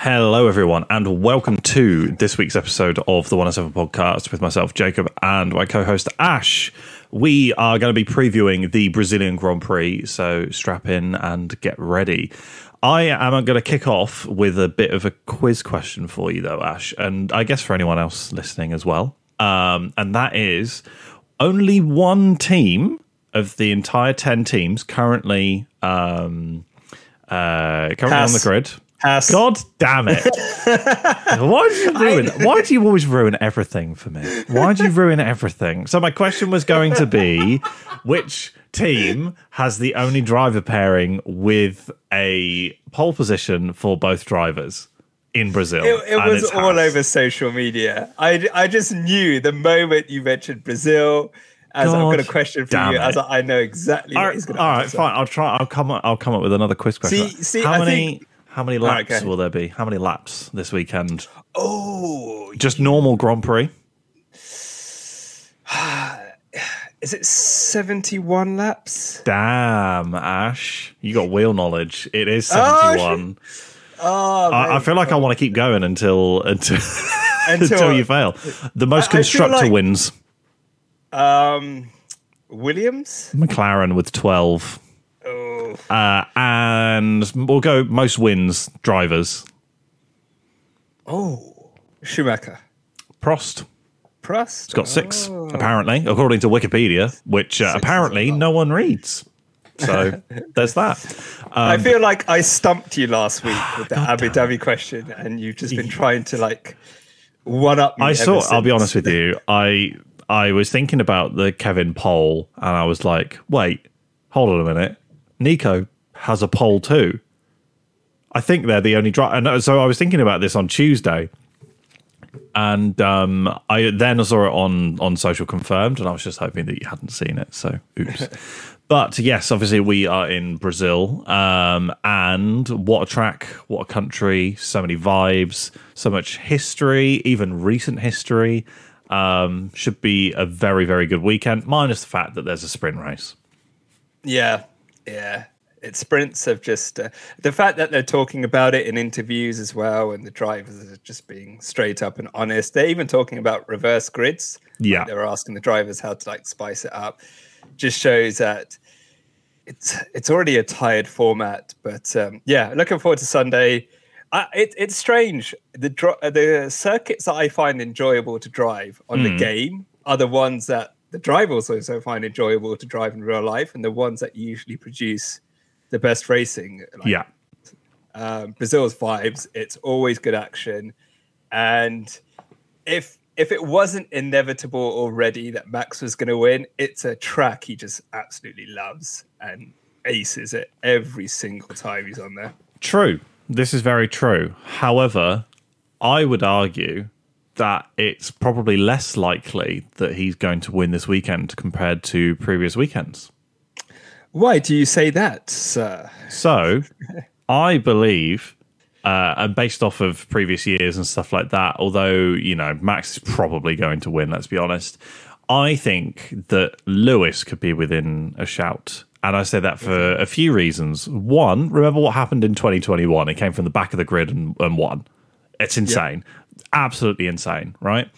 Hello, everyone, and welcome to this week's episode of the 107 podcast with myself, Jacob, and my co host, Ash. We are going to be previewing the Brazilian Grand Prix, so strap in and get ready. I am going to kick off with a bit of a quiz question for you, though, Ash, and I guess for anyone else listening as well. Um, and that is only one team of the entire 10 teams currently um, uh, currently on the grid Pass. God damn it! why do you ruin? Why do you always ruin everything for me? Why do you ruin everything? So my question was going to be, which team has the only driver pairing with a pole position for both drivers in Brazil? It, it was all Haas. over social media. I, I just knew the moment you mentioned Brazil. As God I've got a question for you, it. as I know exactly. All right, all right fine. I'll try. I'll come. I'll come up with another quiz question. See, see, How I many? Think, how many laps okay. will there be? How many laps this weekend? Oh, just normal Grand Prix. Is it 71 laps? Damn, Ash. You got wheel knowledge. It is 71. Oh, oh I, I, feel like I want to keep going until until until, until you fail. The most I, constructor I like, wins. Um Williams? McLaren with 12. Uh, and we'll go most wins drivers. Oh, Schumacher. Prost. Prost. He's got six, oh. apparently, according to Wikipedia, which uh, apparently no one reads. So there's that. Um, I feel like I stumped you last week with the God Abu Dhabi question, and you've just been trying to like one up. I saw. I'll be honest with you. I I was thinking about the Kevin pole, and I was like, wait, hold on a minute. Nico has a pole too. I think they're the only driver. And so I was thinking about this on Tuesday, and um, I then saw it on on social confirmed, and I was just hoping that you hadn't seen it. So oops. but yes, obviously we are in Brazil, um, and what a track, what a country, so many vibes, so much history, even recent history. Um, should be a very very good weekend, minus the fact that there's a sprint race. Yeah, yeah, it's sprints have just uh, the fact that they're talking about it in interviews as well, and the drivers are just being straight up and honest. They're even talking about reverse grids. Yeah, they're asking the drivers how to like spice it up. Just shows that it's it's already a tired format. But um, yeah, looking forward to Sunday. Uh, it, it's strange. The the circuits that I find enjoyable to drive on mm. the hmm. game are the ones that the drivers also find enjoyable to drive in real life, and the ones that usually produce the best racing. Like, yeah. Um, Brazil's vibes. It's always good action, and if if it wasn't inevitable already that Max was going to win, it's a track he just absolutely loves and aces it every single time he's on there. True. This is very true. However, I would argue that it's probably less likely that he's going to win this weekend compared to previous weekends. Why do you say that, sir? So, I believe, uh, and based off of previous years and stuff like that, although, you know, Max is probably going to win, let's be honest, I think that Lewis could be within a shout. And I say that for a few reasons. One, remember what happened in 2021? He came from the back of the grid and, and won. It's insane. Yep absolutely insane, right?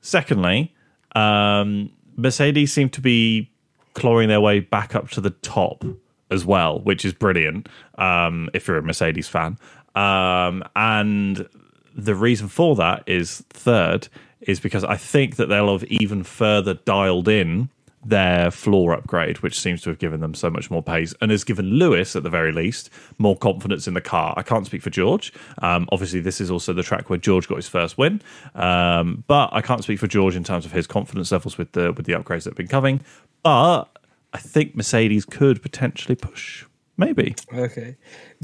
Secondly, um, Mercedes seem to be clawing their way back up to the top as well, which is brilliant um, if you're a Mercedes fan. Um, and the reason for that is third is because I think that they'll have even further dialed in their floor upgrade, which seems to have given them so much more pace and has given Lewis, at the very least, more confidence in the car. I can't speak for George. Um, obviously, this is also the track where George got his first win, um, but I can't speak for George in terms of his confidence levels with the with the upgrades that have been coming. But I think Mercedes could potentially push. Maybe. Okay.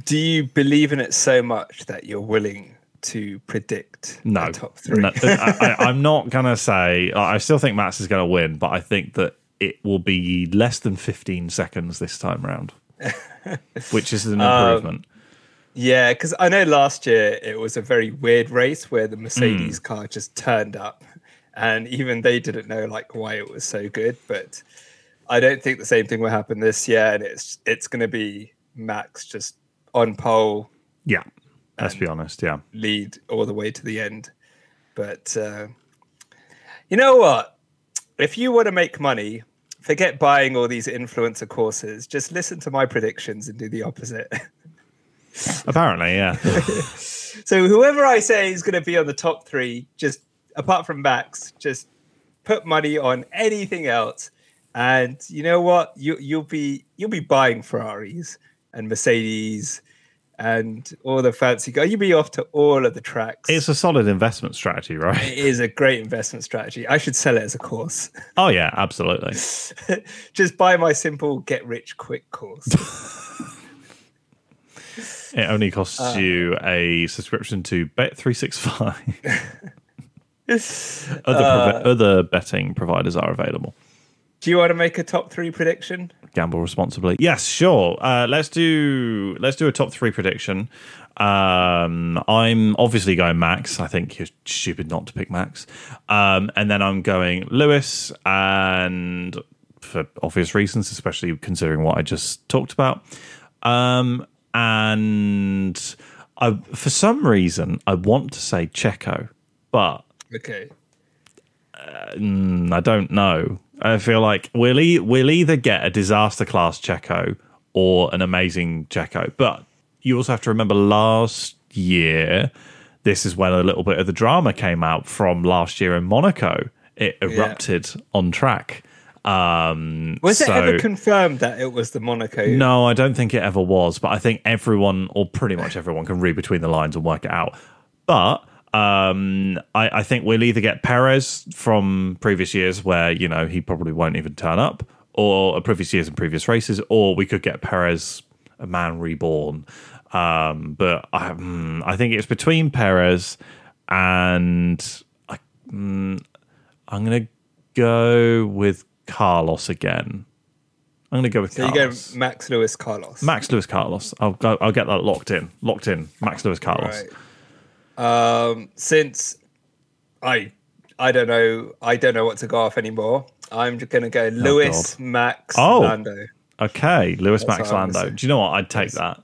Do you believe in it so much that you're willing to predict no top three. no, I, am not gonna say. I still think Max is going to win, but I think that it will be less than 15 seconds this time round, which is an um, improvement. Um, yeah, because I know last year it was a very weird race where the Mercedes mm. car just turned up, and even they didn't know like why it was so good. But I don't think the same thing will happen this year, and it's it's going to be Max just on pole. Yeah, Let's be honest. Yeah. lead all the way to the end. But uh, you know what? If you want to make money, forget buying all these influencer courses. Just listen to my predictions and do the opposite. Apparently, yeah. so whoever I say is going to be on the top three, just apart from Max, just put money on anything else. And you know what? You you'll be you'll be buying Ferraris and Mercedes and all the fancy guys. You'd be off to all of the tracks. it's a solid investment strategy, right? It is a great investment strategy. I should sell it as a course. Oh yeah, absolutely. Just buy my simple get rich quick course. It only costs Uh. you a subscription to Bet three six five. Other Uh. prov- other betting providers are available. Do you want to make a top three prediction? Gamble responsibly. Yes, sure. Uh, let's do let's do a top three prediction. Um, I'm obviously going Max. I think you're stupid not to pick Max. Um, and then I'm going Lewis, and for obvious reasons, especially considering what I just talked about. Um, and I, for some reason, I want to say Checo, but Okay. Mm, I don't know. I feel like we'll e- we'll either get a disaster class Checo or an amazing Checo. But you also have to remember last year, this is when a little bit of the drama came out from last year in Monaco. It erupted on track. Um, Was it ever confirmed that it was the Monaco? no, I don't think it ever was, but I think everyone, or pretty much everyone, can read between the lines and work it out. But um, I, I think we'll either get Perez from previous years, where you know he probably won't even turn up, or previous years and previous races, or we could get Perez, a man reborn. Um, but I, mm, I think it's between Perez and I, mm, I'm going to go with Carlos again. I'm going to go with So you go Max Lewis Carlos. Max Lewis Carlos. I'll go, I'll get that locked in. Locked in. Max Lewis Carlos. Right. Um, since I I don't know I don't know what to go off anymore. I'm just gonna go Lewis, Max, Oh. Lando. Okay, Lewis That's Max what I'm gonna Lando. Do you know what? I'd take that.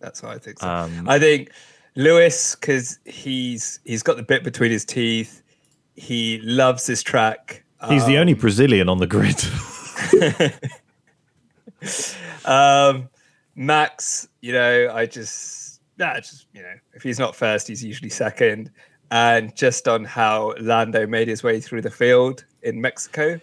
That's what I think. So. Um, I think Lewis because he's he's got the bit between his teeth. He loves this track. He's the only Brazilian on the grid. Um, Max, you know, I just, just, you know, if he's not first, he's usually second. And just on how Lando made his way through the field in Mexico,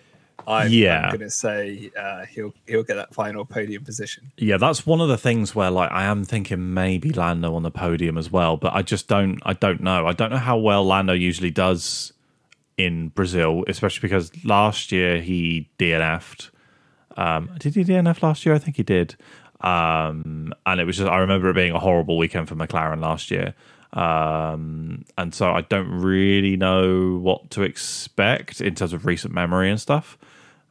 I'm, Yeah. I'm going to say uh, he'll he'll get that final podium position. yeah, that's one of the things where like I am thinking maybe Lando on the podium as well, but I just don't I don't know. I don't know how well Lando usually does in Brazil, especially because last year he DNF'd. Um, did he DNF last year? I think he did. Um, and it was just I remember it being a horrible weekend for McLaren last year. Um, and so I don't really know what to expect in terms of recent memory and stuff.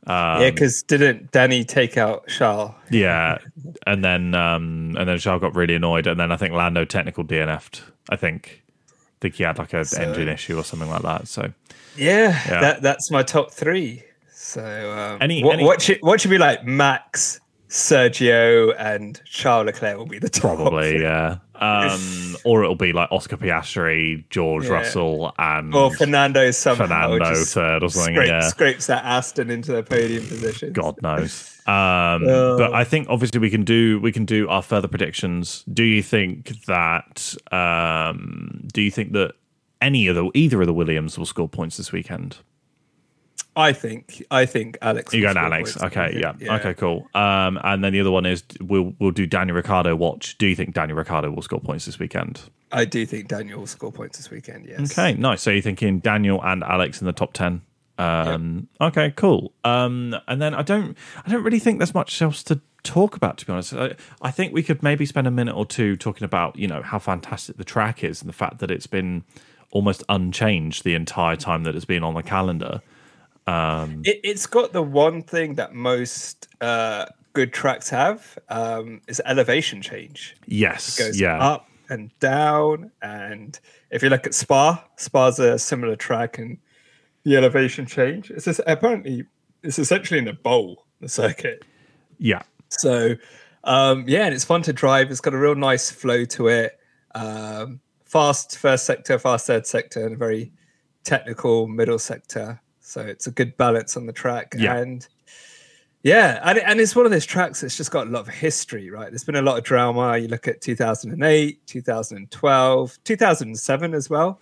Um, yeah, because didn't Danny take out Charles? Yeah, and then um, and then Charles got really annoyed, and then I think Lando technical DNF'd. I think, I think he had like a engine issue or something like that. So Yeah, Yeah. that that's my top three. So um, Any- what, any- what should what should be like Max, Sergio, and Charles Leclerc will be the top. probably yeah, um, or it'll be like Oscar Piastri, George Yeah. Russell, and Or Fernando somehow Fernando third or something. scrape- yeah, scrapes that Aston into the podium position. God knows. Um, Uh. but I think obviously we can do we can do our further predictions. Do you think that um, do you think that any of the either of the Williams will score points this weekend? I think I think Alex. You going Alex? Okay, yeah. Okay, cool. Um, and then the other one is we'll we'll do Daniel Ricciardo watch. Do you think Daniel Ricciardo will score points this weekend? I do think Daniel will score points this weekend. Yes. Okay, nice. So you're thinking Daniel and Alex in the top ten. Um, Okay, cool. Um, and then I don't I don't really think there's much else to talk about. To be honest, I, I think we could maybe spend a minute or two talking about you know how fantastic the track is and the fact that it's been almost unchanged the entire time that it's been on the calendar. It, it's got the one thing that most uh, good tracks have um, is elevation change. Yes, goes yeah. up and down. And if you look at Spa, Spa's a similar track and the elevation change. It's just, apparently it's essentially in a bowl, the circuit. yeah. So um, yeah, and it's fun to drive. It's got a real nice flow to it. Um, fast first sector, fast third sector, and a very technical middle sector. So it's a good balance on the track. Yeah. And yeah, and, and it's one of those tracks that's just got a lot of history, right? There's been a lot of drama. You look at 2008, 2012, 2007 as well,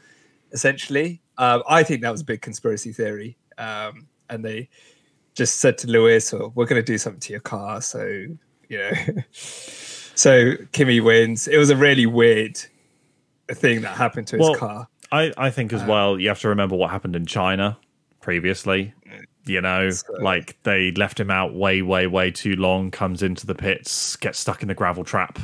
essentially. Um, I think that was a big conspiracy theory. Um, and they just said to Lewis, oh, we're going to do something to your car. So, you know, so Kimi wins. It was a really weird thing that happened to his Well, car. I, I think as well, you have to remember what happened in China previously. You know, So- like they left him out way, way, way too long, comes into the pits, gets stuck in the gravel trap.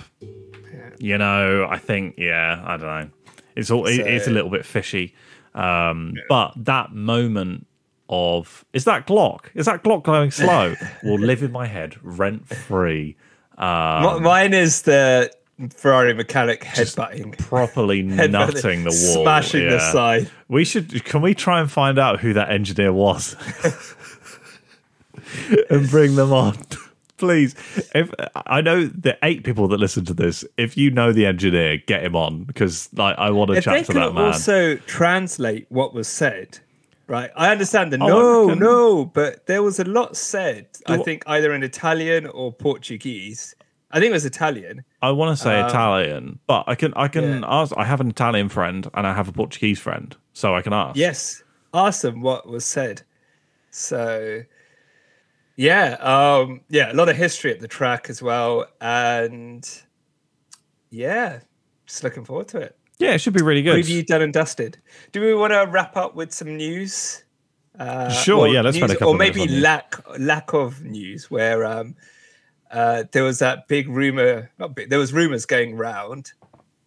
You know, I think, yeah, I don't know. It's all, it, it's a little bit fishy. Um, But that moment of, is that Glock? Is that Glock going slow? will live in my head rent free. Mi- Mine is the Ferrari mechanic headbutting. Properly Headbutting, nutting the wall. Smashing the side. We should. Can we try and find out who that engineer was, and bring them on, please? If I know the eight people that listen to this, if you know the engineer, get him on because like I want to If chat to that man. also translate what was said, right? I understand the Oh, no, reckon- no, but there was a lot said. I think either in Italian or Portuguese. I think it was Italian. I want to say Um, Italian, but I can I can yeah. ask. I have an Italian friend and I have a Portuguese friend, so I can ask. Yes, ask them what was said. So, yeah, um, yeah, a lot of history at the track as well, and yeah, just looking forward to it. yeah, it should be really good. Review done and dusted. Do we want to wrap up with some news? Uh, Sure, yeah, let's spend a couple or maybe on news. lack lack of news where um, uh, there was that big rumor. Not big. There was rumors going round.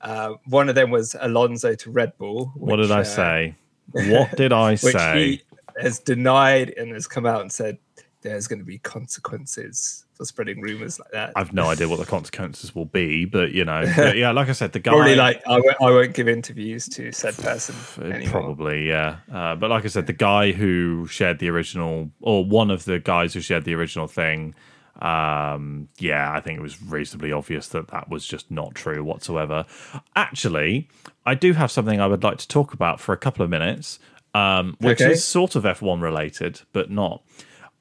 Uh, one of them was Alonso to Red Bull. what did I uh, say? What did I Which say? he has denied and has come out and said there's going to be consequences for spreading rumors like that. I've no idea what the consequences will be, but you know, but yeah, like I said, the guy Probably like I won't, won't give interviews to said person anymore. Probably, yeah. Uh, but like I said, the guy who shared the original, or one of the guys who shared the original thing, um, yeah, I think it was reasonably obvious that that was just not true whatsoever. Actually, I do have something I would like to talk about for a couple of minutes, um, which Okay. is sort of F1 related, but not.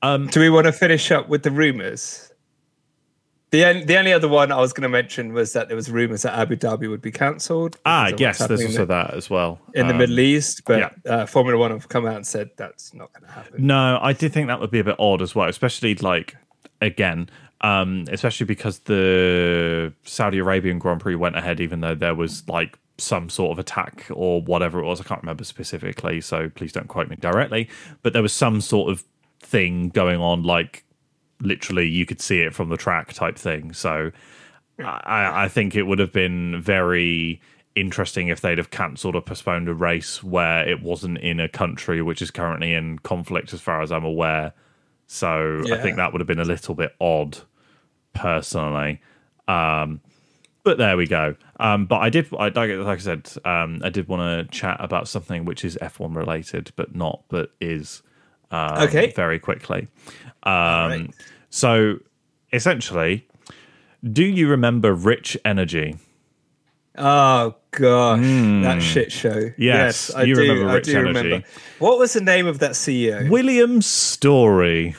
Um, Do we want to finish up with the rumors? The on- the only other one I was going to mention was that there was rumors that Abu Dhabi would be cancelled. Ah, yes, there's also that as well. in the Um, Middle East, but yeah. uh, Formula One have come out and said that's not going to happen. No, I did think that would be a bit odd as well, especially like again, um, especially because the Saudi Arabian Grand Prix went ahead, even though there was like some sort of attack or whatever it was. I can't remember specifically, so please don't quote me directly. But there was some sort of thing going on, like literally you could see it from the track type thing. So I, I think it would have been very interesting if they'd have cancelled or postponed a race where it wasn't in a country which is currently in conflict, as far as I'm aware. So I think that would have been a little bit odd, personally. Um, but there we go. Um, but I did, I, like, like I said, um, I did want to chat about something which is F1 related, but not, but is um, Okay. very quickly. Um, right. So essentially, do you remember Rich Energy? Oh gosh, that shit show. Hmm. Yes, I do. remember I do Energy. remember. What was the name of that CEO? William Storey.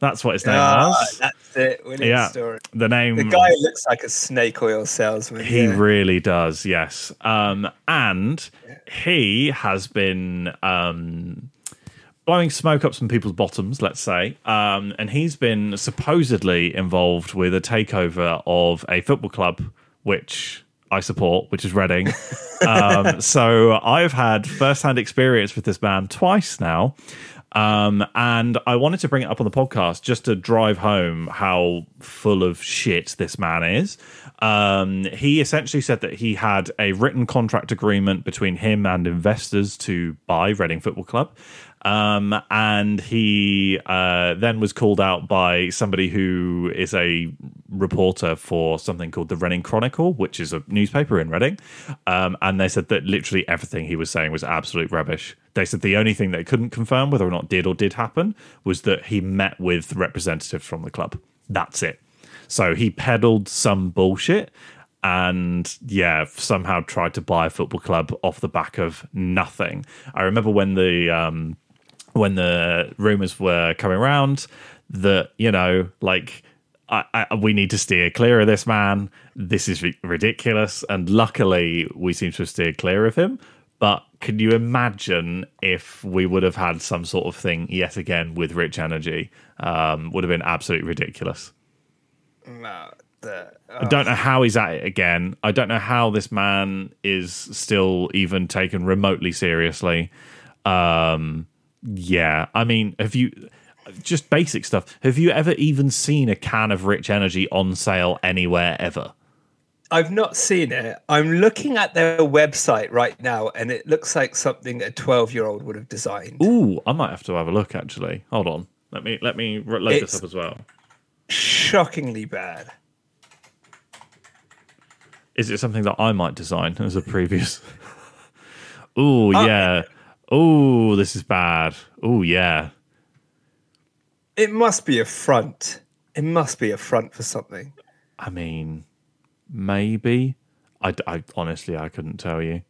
That's what his name Ah, was. that's it. William Yeah, Storey. the name. The guy looks like a snake oil salesman. He yeah. really does, yes. Um, and he has been um, blowing smoke up some people's bottoms, let's say. Um, and he's been supposedly involved with a takeover of a football club, which I support, which is Reading. um, so I've had first-hand experience with this man twice now. Um, and I wanted to bring it up on the podcast just to drive home how full of shit this man is. Um, he essentially said that he had a written contract agreement between him and investors to buy Reading Football Club. Um, and he uh, then was called out by somebody who is a reporter for something called the Reading Chronicle, which is a newspaper in Reading. Um, and they said that literally everything he was saying was absolute rubbish. They said the only thing they couldn't confirm whether or not did or did happen was that he met with representatives from the club. That's it. So he peddled some bullshit. and yeah, somehow tried to buy a football club off the back of nothing. I remember when the um, when the rumors were coming around that you know like I, I, we need to steer clear of this man. This is ri- ridiculous, and luckily we seem to have steered clear of him. But can you imagine if we would have had some sort of thing yet again with Rich Energy? Um, would have been absolutely ridiculous. No, the, I don't know how he's at it again. I don't know how this man is still even taken remotely seriously. Um, yeah, I mean, have you just basic stuff? Have you ever even seen a can of Rich Energy on sale anywhere ever? I've not seen it. I'm looking at their website right now, and it looks like something a 12 year old would have designed. Ooh, I might have to have a look. Actually, hold on. Let me let me load It's- this up as well. Shockingly bad. Is it something that I might design as a previous? Ooh, Oh. yeah. Ooh, this is bad. Oh, yeah. It must be a front. It must be a front for something. I mean, maybe. I, I honestly I couldn't tell you.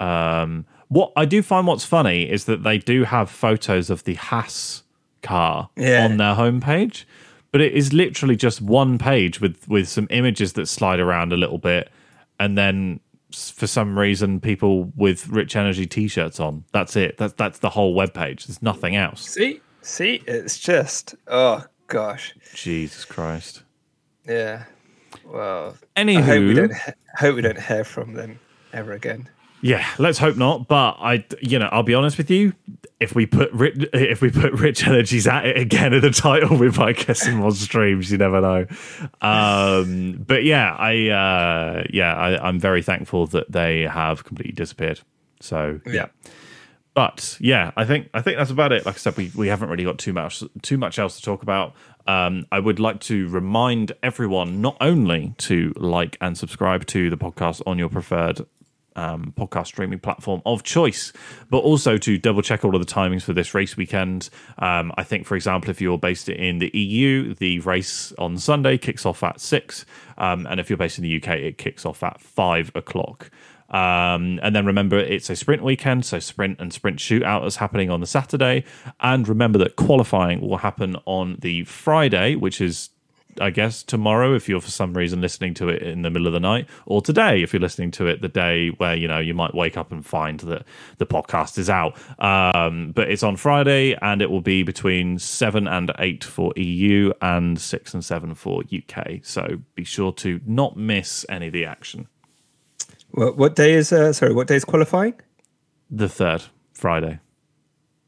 Um, what I do find what's funny is that they do have photos of the Haas car Yeah. on their homepage, but it is literally just one page with with some images that slide around a little bit, and then for some reason people with Rich Energy t-shirts on. That's it. That's that's the whole web page. There's nothing else. See? See? It's just, oh gosh. Jesus Christ. Yeah. Well, Anywho, I hope we don't hope we don't hear from them ever again. Yeah, let's hope not. But I, you know, I'll be honest with you. If we put Rich, if we put Rich Energies at it again in the title, we might get some more streams. You never know. Um, but yeah, I, uh, yeah, I, I'm very thankful that they have completely disappeared. So Yeah. but yeah, I think I think that's about it. Like I said, we, we haven't really got too much too much else to talk about. Um, I would like to remind everyone not only to like and subscribe to the podcast on your preferred um, podcast streaming platform of choice, but also to double check all of the timings for this race weekend. Um, I think, for example, if you're based in the EU, the race on Sunday kicks off at six, um, and if you're based in the UK, it kicks off at five o'clock. Um, and then remember, it's a sprint weekend, so sprint and sprint shootout is happening on the Saturday. And remember that qualifying will happen on the Friday, which is, I guess, tomorrow if you're for some reason listening to it in the middle of the night, or today if you're listening to it the day where you know you might wake up and find that the podcast is out. Um, but it's on Friday, and it will be between seven and eight for EU and six and seven for UK. So be sure to not miss any of the action. What, what day is, uh, sorry, what day is qualifying? The third Friday.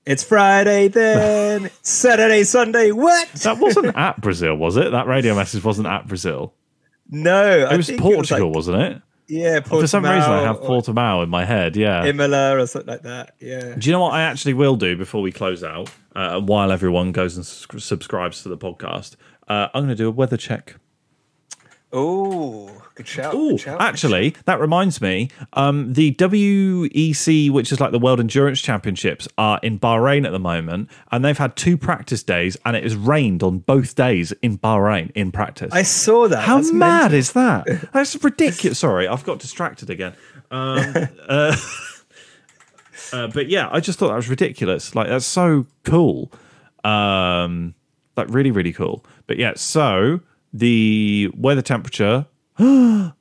It's Friday then. Saturday, Sunday. What? That wasn't at Brazil, was it? That radio message wasn't at Brazil. No. It was Portugal, like, wasn't it? yeah. For some reason, I have Portimao in my head. Yeah. Imola or something like that. Yeah. do you know what I actually will do before we close out? Uh, while everyone goes and subscribes to the podcast, uh, I'm going to do a weather check. Oh, good shout. Oh, good shout, actually, that reminds me. Um, the WEC, which is like the World Endurance Championships, are in Bahrain at the moment, and they've had two practice days, and it has rained on both days in Bahrain in practice. I saw that. How That's mad mental. is that? That's ridiculous. Sorry, I've got distracted again. Um, uh, uh, but yeah, I just thought that was ridiculous. Like that's so cool. Um, like really, really cool. But yeah, so the weather temperature.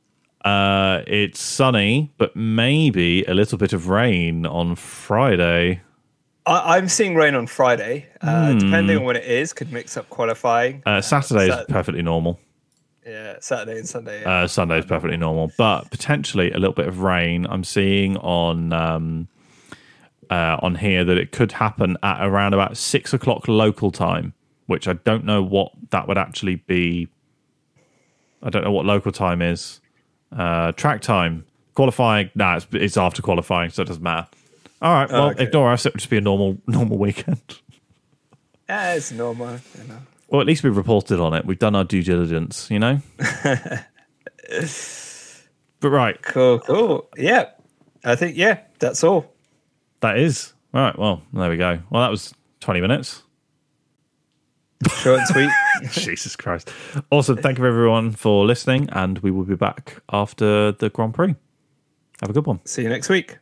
Uh, it's sunny, but maybe a little bit of rain on Friday. I, I'm seeing rain on Friday. Uh, Depending on when it is, could mix up qualifying. Uh, Saturday is Sat- perfectly normal. yeah, Saturday and Sunday. Yeah. Uh, Sunday is perfectly normal, but potentially a little bit of rain. I'm seeing on um, uh, on here that it could happen at around about six o'clock local time, which I don't know what that would actually be. I don't know what local time is. Uh, track time qualifying. Nah, it's, it's after qualifying, so it doesn't matter. All right, well, okay. ignore us. It would just be a normal normal weekend. yeah, it's normal. You know. Well, at least we've reported on it. We've done our due diligence, you know. but right, Cool, cool. Yeah, I think yeah, that's all. That is. All right. Well, there we go. Well, that was 20 minutes. Short and sweet. Jesus Christ. Awesome. Thank you everyone for listening, and we will be back after the Grand Prix. Have a good one. See you next week.